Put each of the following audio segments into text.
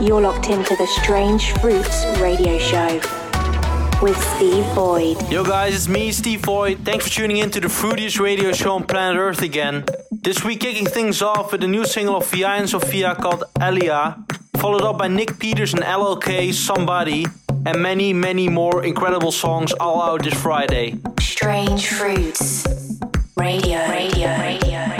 You're locked into the Strange Fruits radio show with Steve Void. Yo guys, it's me, Steve Void. Thanks for tuning in to the fruitiest radio show on planet Earth again. This week kicking things off with a new single of Via and Sophia called Elia, followed up by Nick Peters and LLK Somebody, and many, many more incredible songs all out this Friday. Strange Fruits Radio. Radio. Radio. Radio.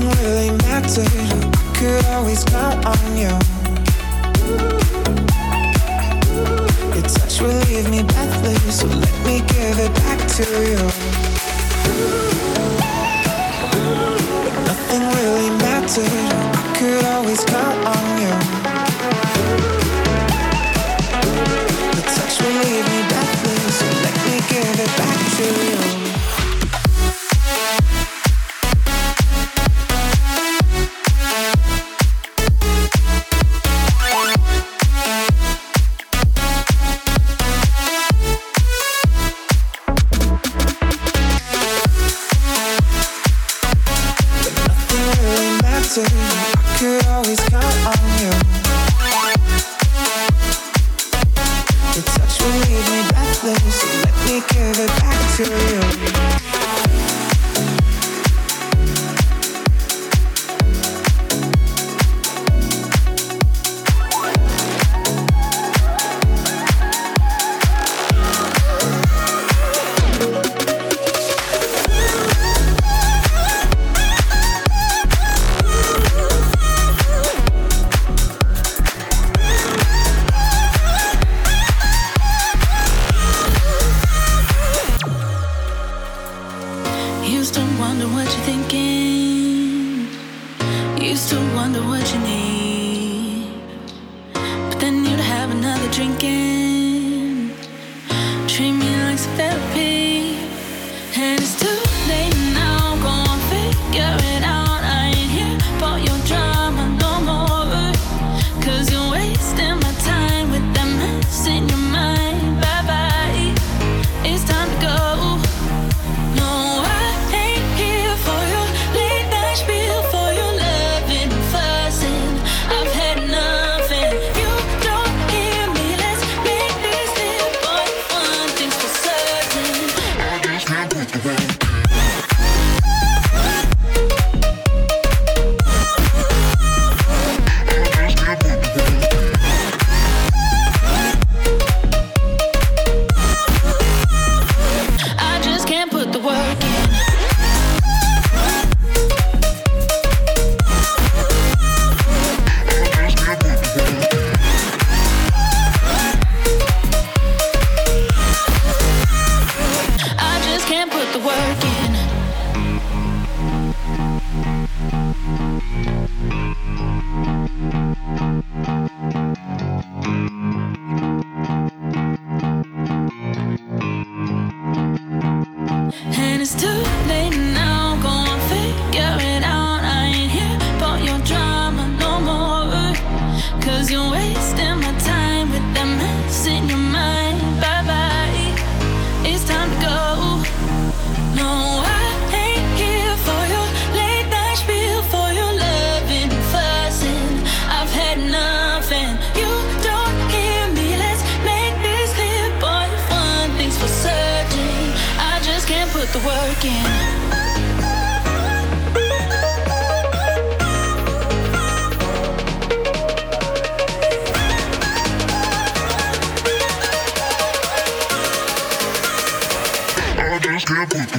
nothing really mattered. I could always count on you. Your touch will leave me breathless, so let me give it back to you. Nothing really mattered. I could always count on you. Your touch will leave me breathless, so let me give it back to you.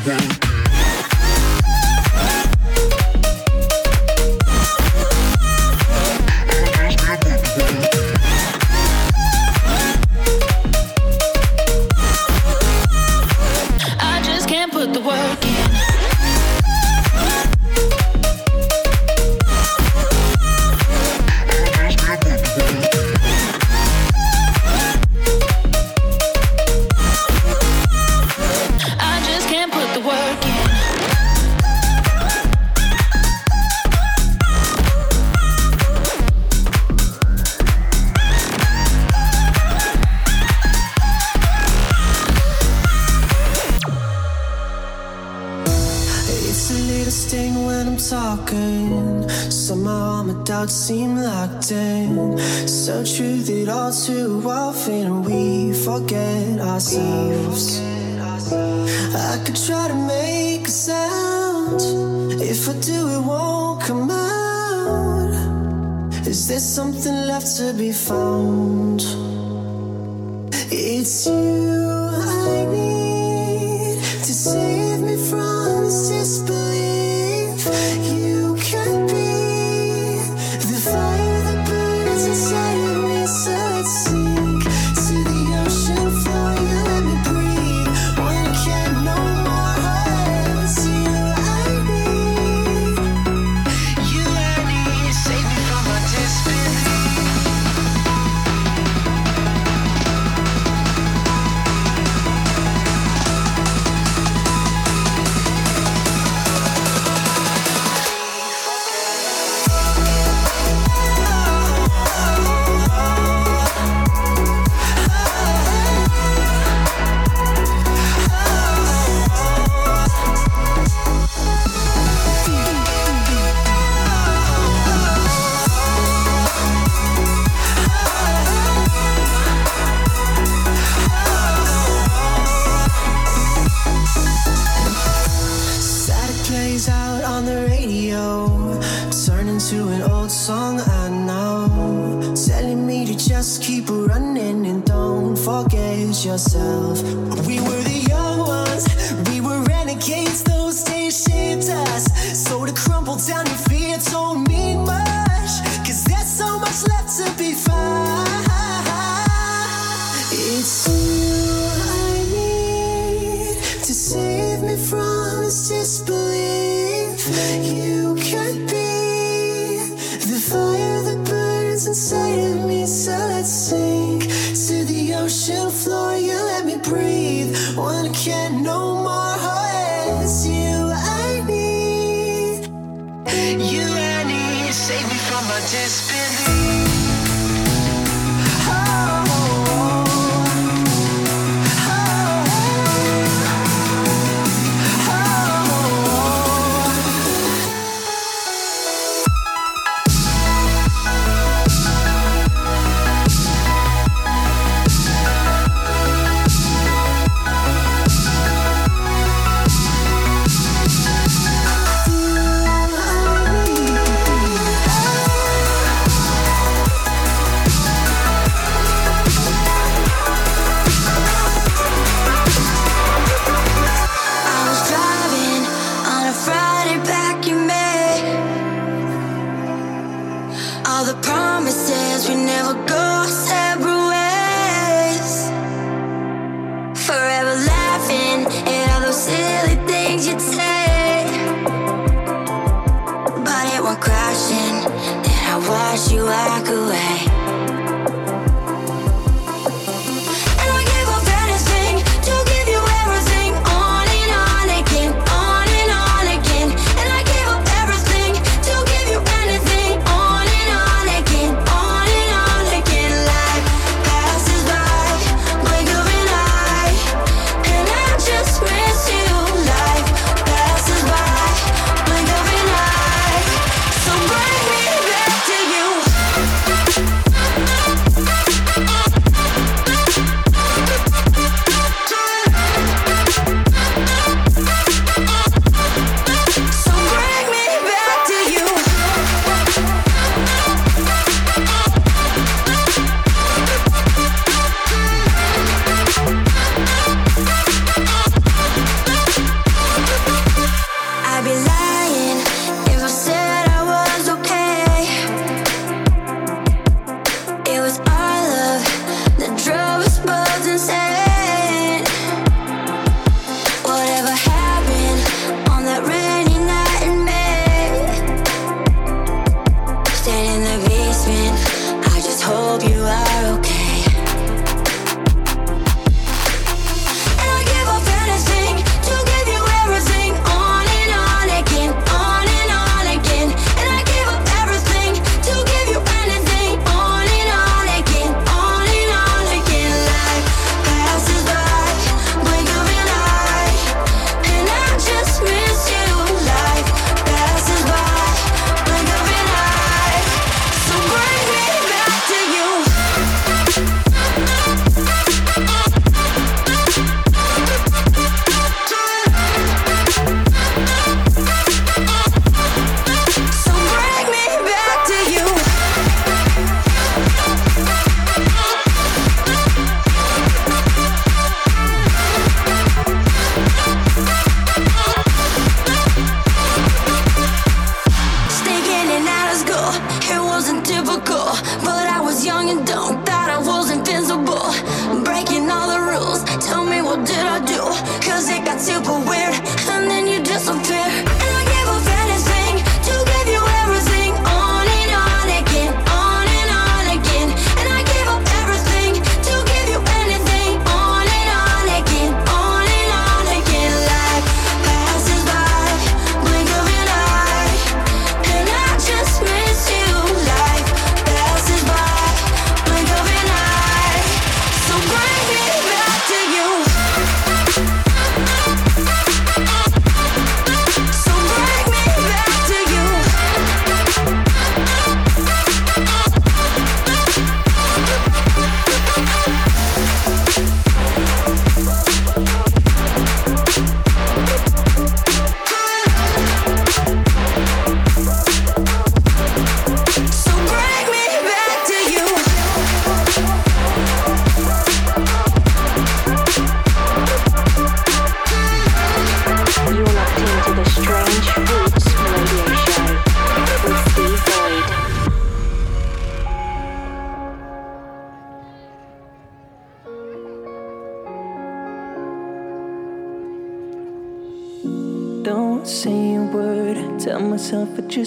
down.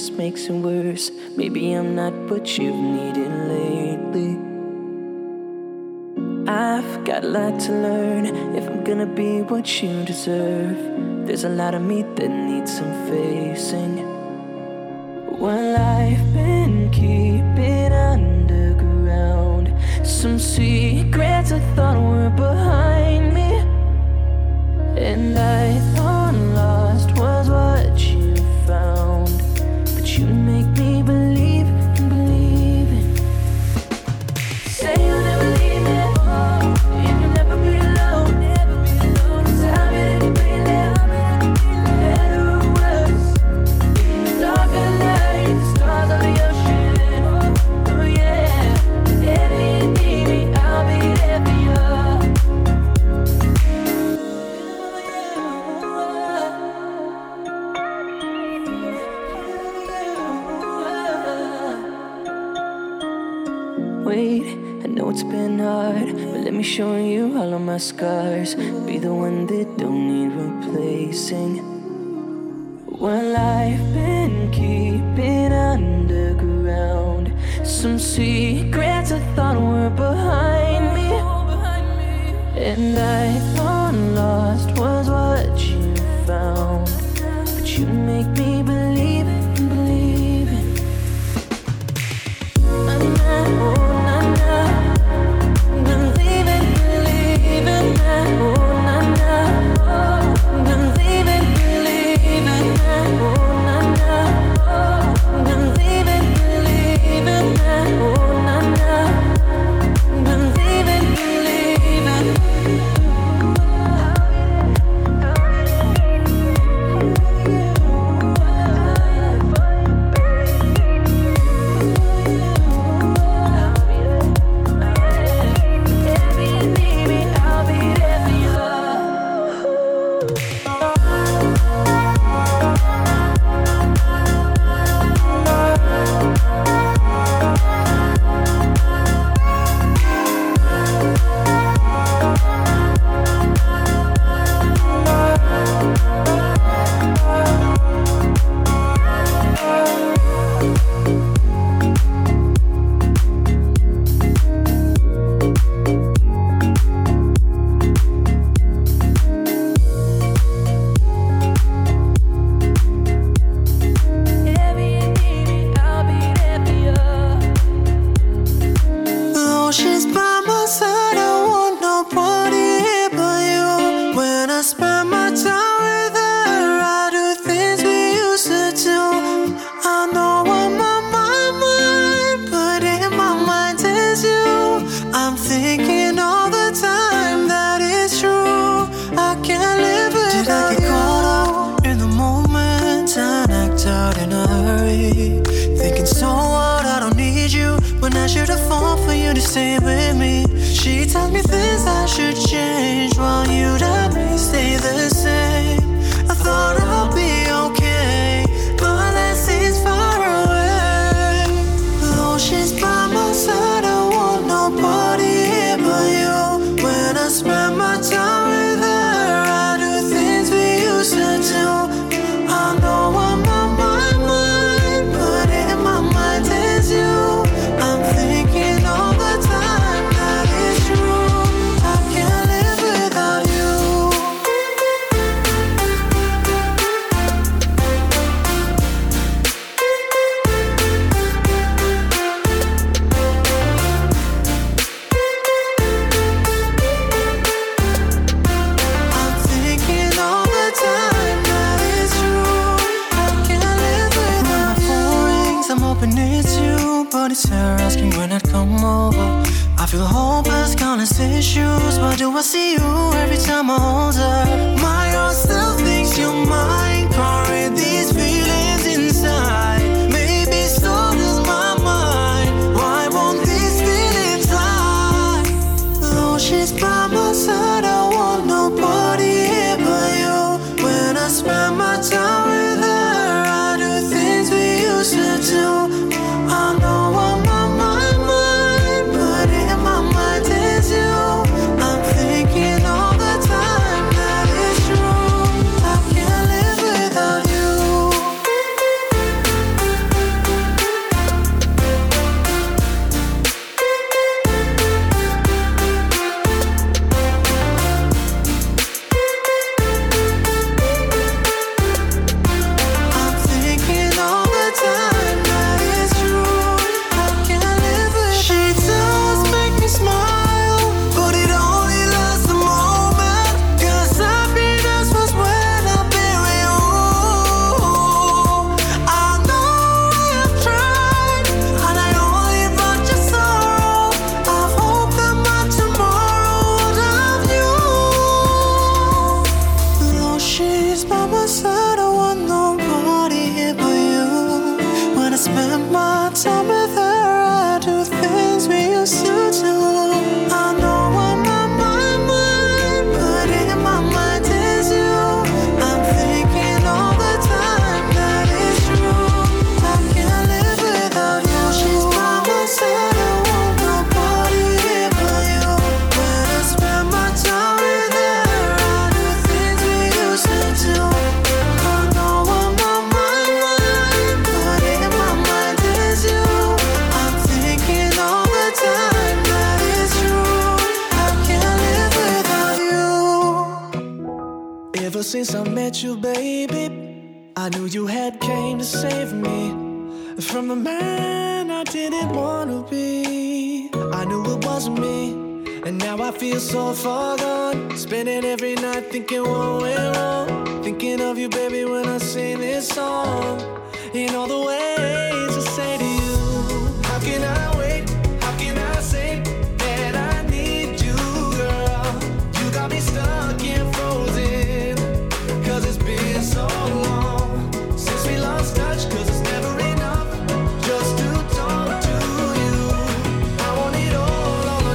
just makes it worse. Maybe I'm not what you've needed lately. I've got a lot to learn if I'm gonna be what you deserve. There's a lot of me that needs some facing. While I've been keeping underground some secrets I thought were behind me, and I thought. it's been hard, but let me show you all of my scars. Be the one that don't need replacing. Well, I've been keeping underground some secrets I thought were behind me, and I thought lost was what.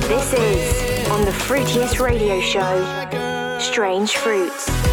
This is on the fruitiest radio show, Strange Fruits.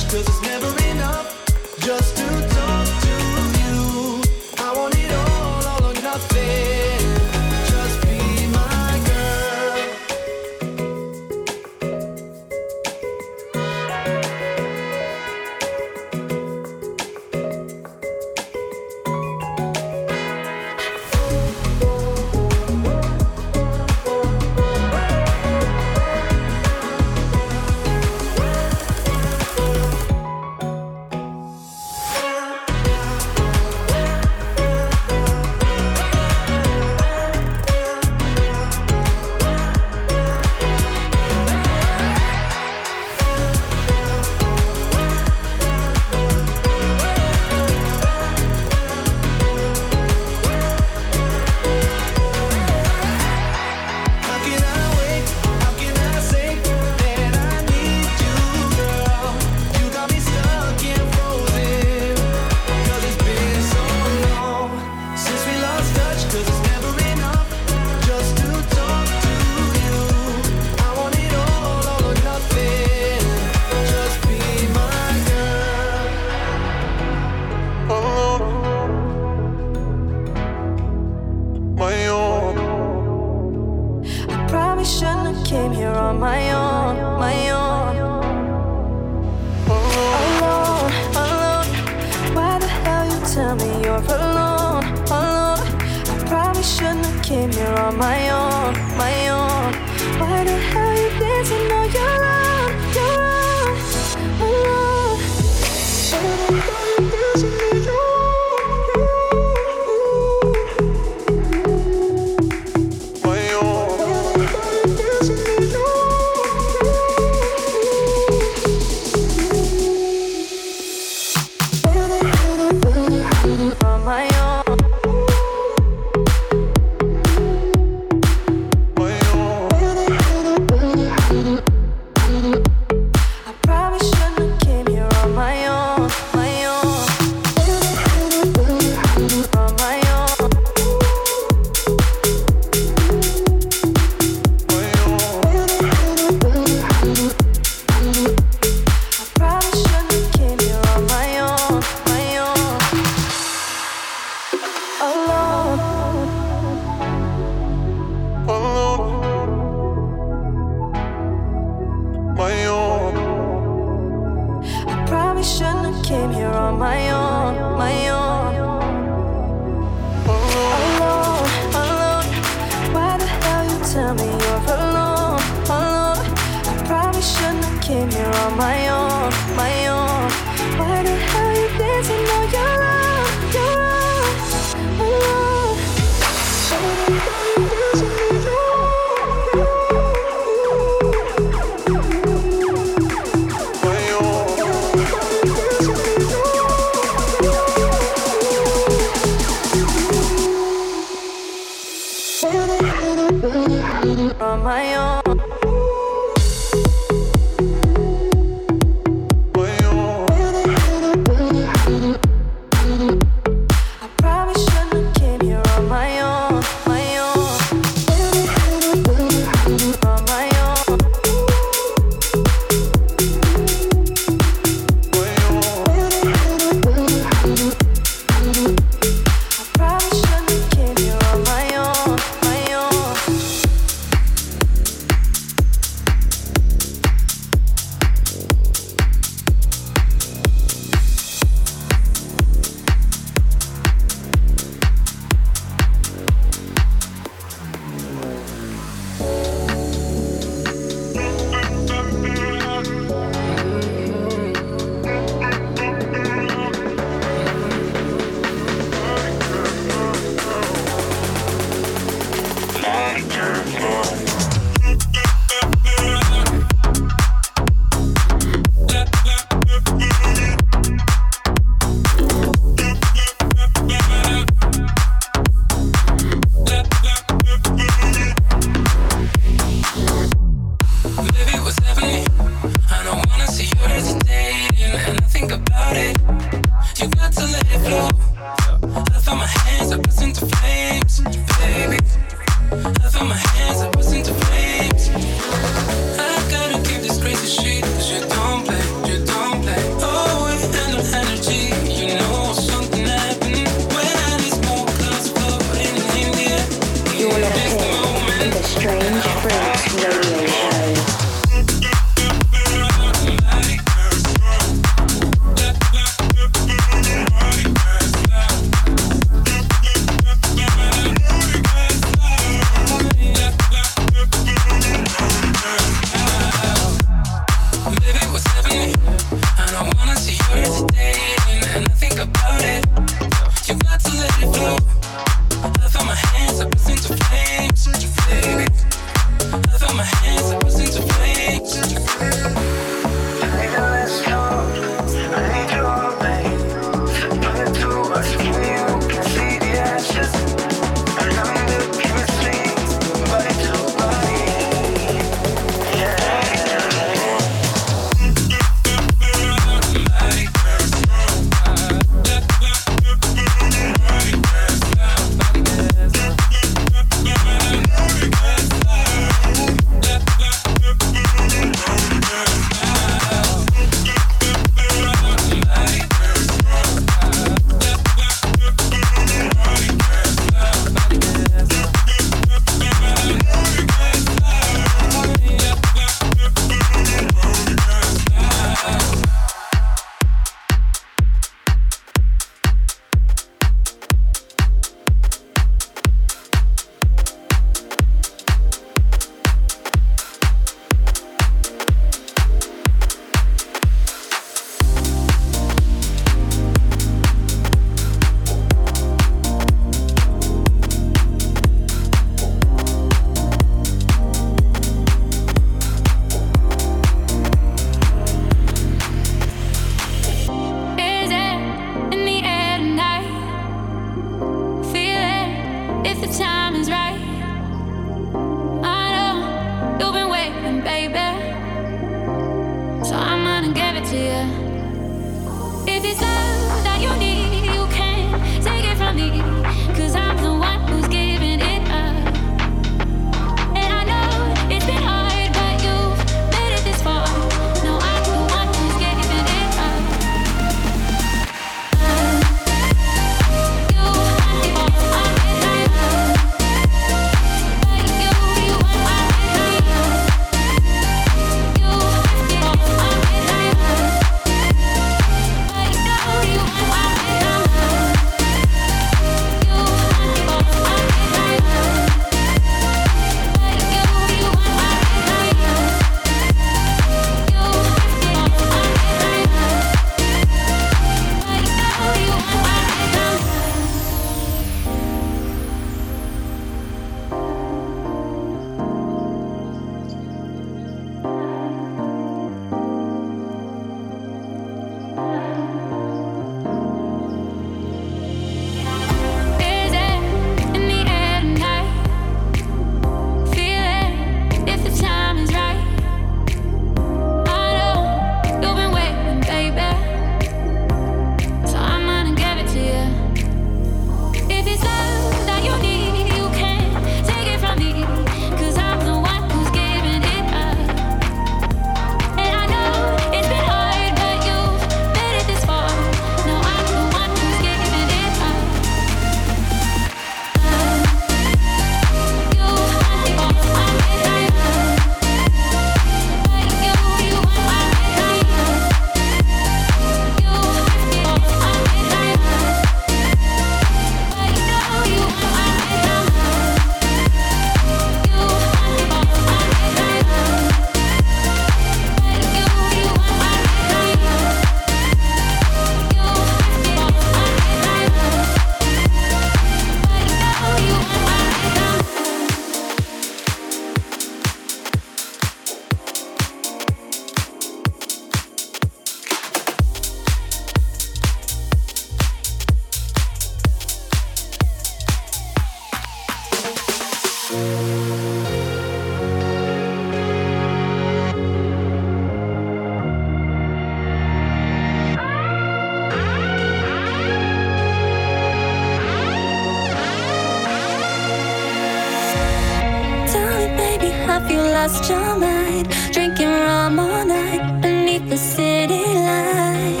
Lost your mind. Drinking rum all night beneath the city light.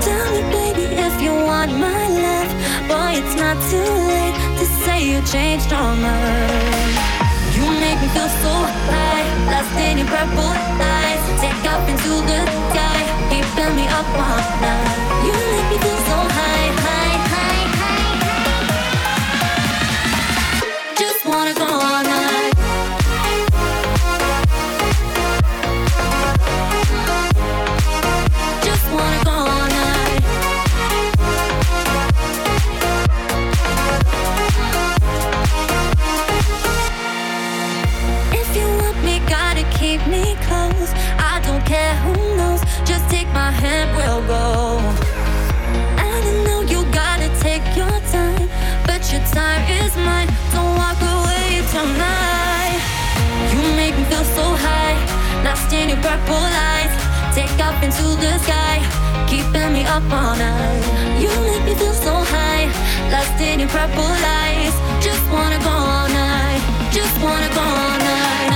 Tell me, baby, if you want my love. Boy, it's not too late to say you changed your mind. You make me feel so high, lost in your purple eyes. Take off into the sky, keeping me up all night. You make me tonight. You make me feel so high, lost in your purple eyes. Take off into the sky, keeping me up all night. You make me feel so high, lost in your purple eyes. Just wanna go all night, just wanna go all night,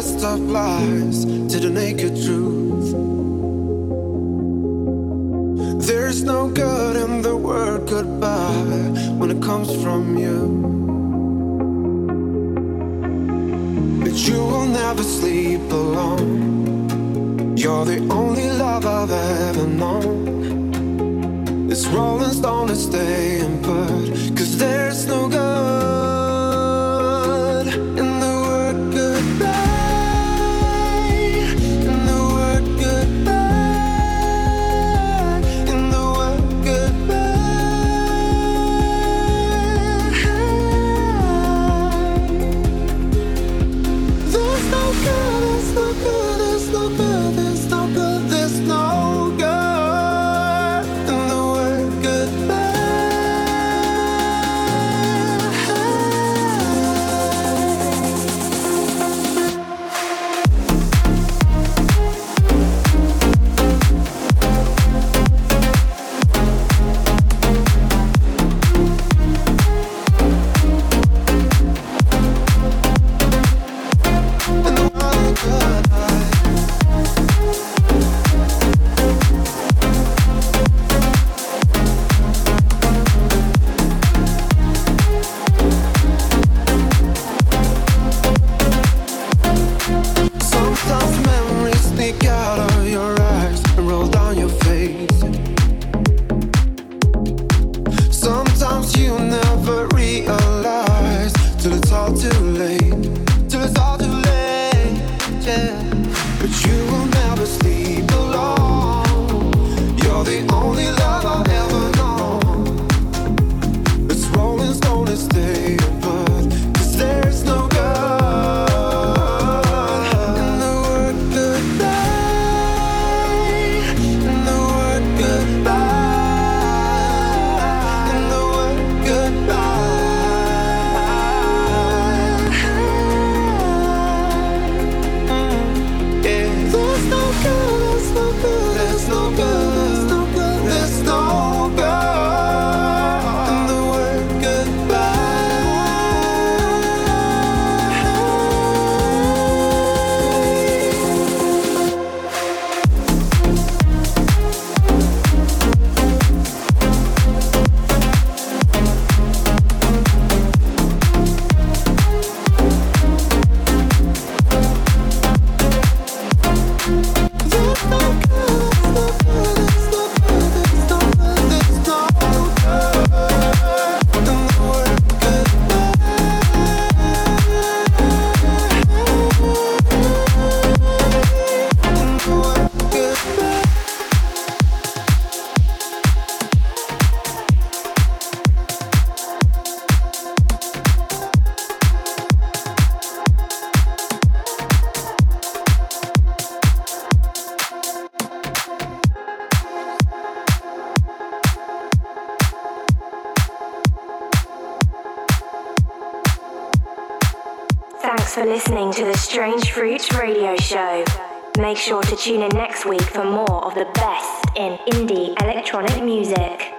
dressed lies to the naked truth. There's no good in the word goodbye when it comes from you. But you will never sleep alone. You're the only love I've ever known. This rolling stone is staying put, cause there's no good. Strange Fruits radio show. Make sure to tune in next week for more of the best in indie electronic music.